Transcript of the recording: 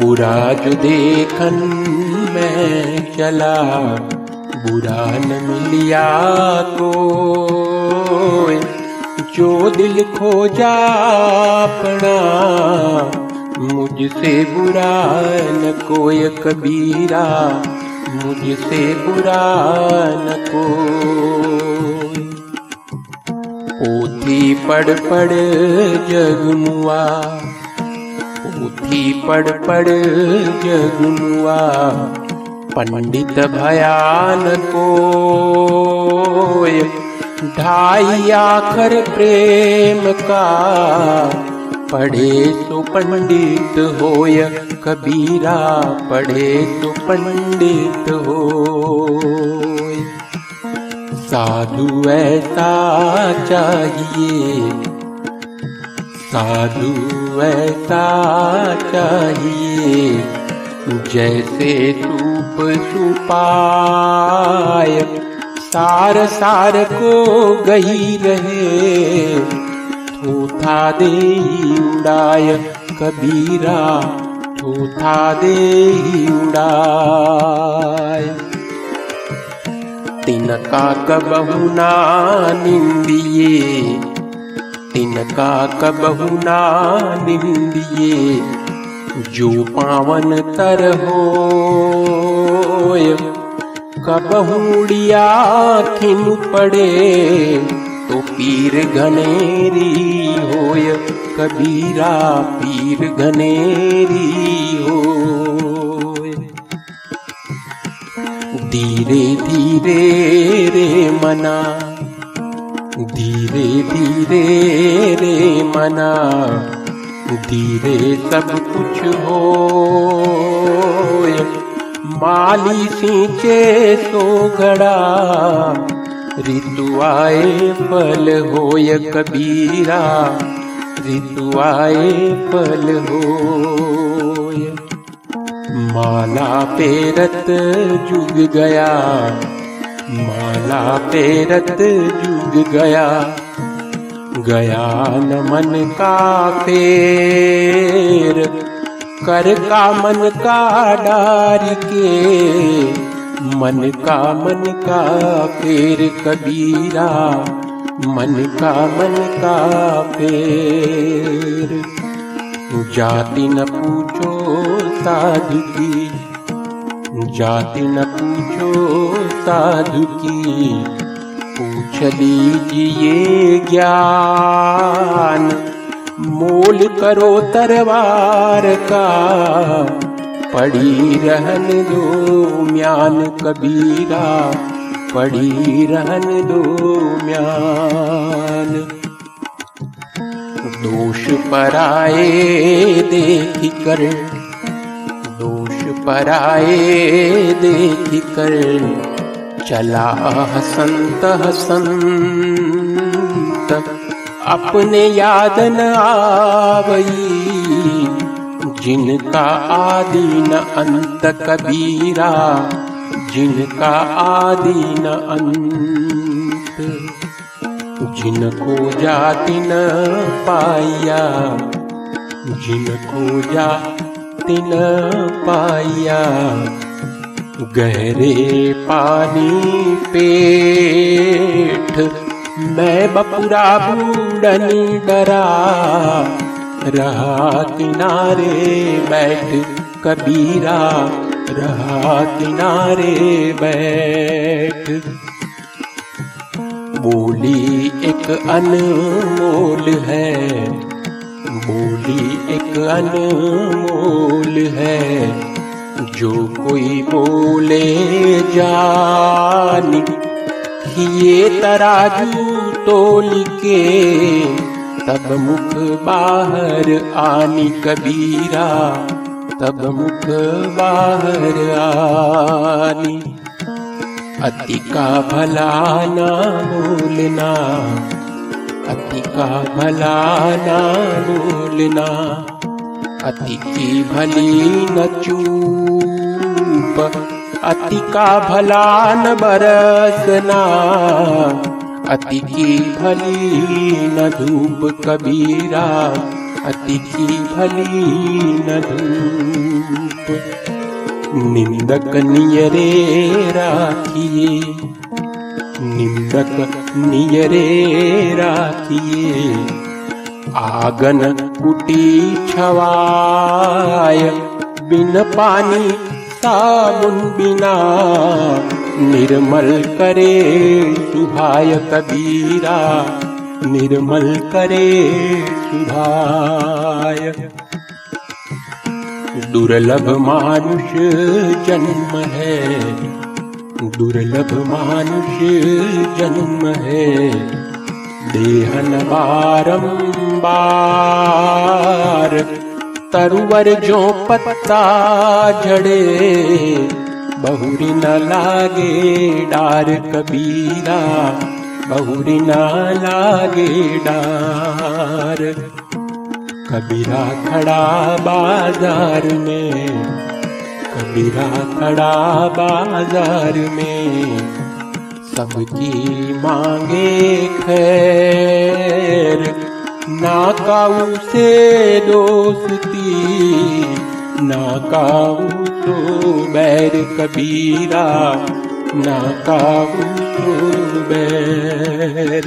बुरा जो देखन मैं चला बुरा न मिलिया को जो दिल खो अपना, मुझसे बुरा न कोई कबीरा, मुझसे बुरा न कोई। पोथी पढ़ पढ़ जगमुआ पोथी पढ़ पढ़ जगमुआ पंडित भयान को ढाई आखर प्रेम का, पढ़े तो पंडित होय, कबीरा पढ़े तो पंडित हो साधु ऐसा चाहिए साधु ऐसा चाहिए, जैसे सूप सुपाय, सार सार को गही रहे थूथा दे उड़ाय, कबीरा थूथा दे उड़ाय। तिनका कबहु ना निंदिए तिनका कबहु निंदिए जो पावन तर हो कबहुड़िया खिन पड़े तो पीर घनेरी होय। कबीरा पीर घनेरी हो धीरे धीरे रे मना धीरे धीरे रे मना, धीरे सब कुछ हो माली सींचे सो घड़ा, ऋतु आए फल होय कबीरा, ऋतु आए पल होय। माला पेरत जुग गया माला पेरत जुग गया गया न मन का फेर। कर का मन का डार के, मन का मन का फेर कबीरा, मन का मन का फेर। जाति न पूछो साधु की, जाति न पूछो साधु की पूछ लीजिए ज्ञान। मोल करो तरवार का, पड़ी रहन दो म्यान कबीरा, पड़ी रहन दो म्यान। दोष पराए देख कर, दोष पराए देख कर। चला हसंत हसंत, अपने याद न आवई। जिनका आदि न अंत कबीरा, जिनका आदि न अंत। जिनको जाति न पाया जिनको जाति न पाया गहरे पानी पेठ, मैं बपुरा बूढ़न डरा। रहा किनारे बैठ कबीरा, रहा किनारे बैठ। बोली एक अनमोल है, बोली एक अनमोल है। जो कोई बोले जानी। ये तराजू तोल के, तब मुख बाहर आनी कबीरा। तब मुख बाहर आनी। अति का भला ना बोलना, अति का भला ना बोलना। अति की भली न चूप, अति का भला न। बरसना अति की भली न धूप कबीरा, अति की भली न धूप। निंदक नियरे राखिए, निंदक नियरे राखिए। आगन कुटी छवाय बिन पानी साबुन बिना निर्मल करे सुभाय कबीरा। निर्मल करे सुभाय। दुर्लभ मानुष जन्म है। दुर्लभ मानुष जन्म है देहन बारंबार, तरुवर जो पत्ता झड़े, बहुरी न लागे डार कबीरा, बहुरी न लागे डार। कबीरा खड़ा बाज़ार में, कबीरा खड़ा बाज़ार में सबकी मांगे खैर। ना काऊ से दोस्ती ना काऊ तो बैर कबीरा ना काऊ तो बैर।